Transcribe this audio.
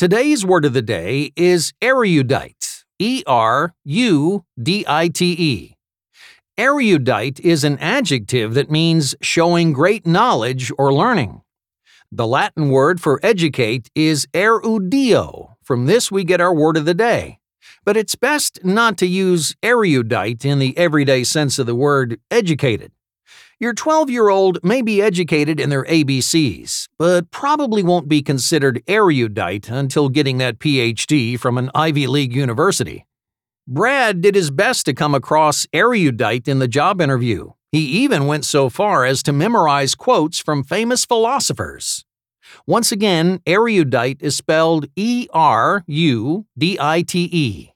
Today's word of the day is erudite. E R U D I T E. Erudite is an adjective that means showing great knowledge or learning. The Latin word for educate is erudio. From this we get our word of the day. But it's best not to use erudite in the everyday sense of the word educated. Your 12 year old may be educated in their ABCs, but probably won't be considered erudite until getting that PhD from an Ivy League university. Brad did his best to come across erudite in the job interview. He even went so far as to memorize quotes from famous philosophers. Once again, erudite is spelled E R U D I T E.